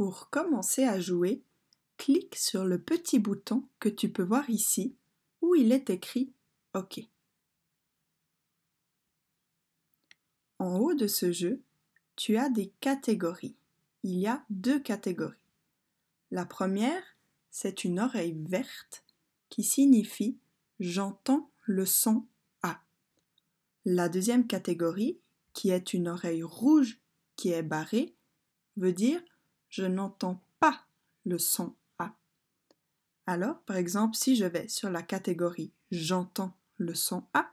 Pour commencer à jouer, clique sur le petit bouton que tu peux voir ici où il est écrit OK. En haut de ce jeu, tu as des catégories. Il y a deux catégories. La première, c'est une oreille verte qui signifie j'entends le son A. La deuxième catégorie, qui est une oreille rouge qui est barrée, veut dire je n'entends pas le son A. Alors, par exemple, si je vais sur la catégorie j'entends le son A,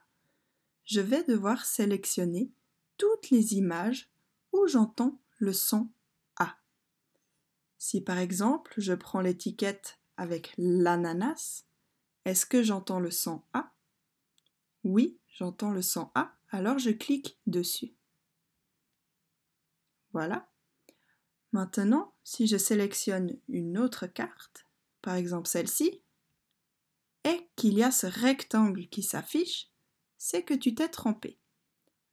je vais devoir sélectionner toutes les images où j'entends le son A. Si par exemple je prends l'étiquette avec l'ananas, est-ce que j'entends le son A? Oui, j'entends le son A, alors je clique dessus. Voilà. Maintenant, si je sélectionne une autre carte, par exemple celle-ci, et qu'il y a ce rectangle qui s'affiche, c'est que tu t'es trompé.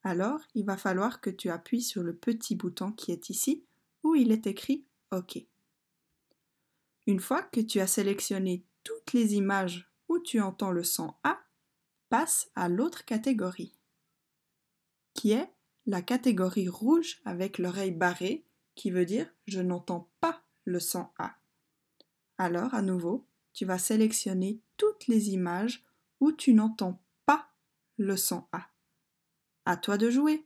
Alors, il va falloir que tu appuies sur le petit bouton qui est ici, où il est écrit OK. Une fois que tu as sélectionné toutes les images où tu entends le son A, passe à l'autre catégorie, qui est la catégorie rouge avec l'oreille barrée, qui veut dire je n'entends pas le son A. Alors, à nouveau, tu vas sélectionner toutes les images où tu n'entends pas le son A. À toi de jouer.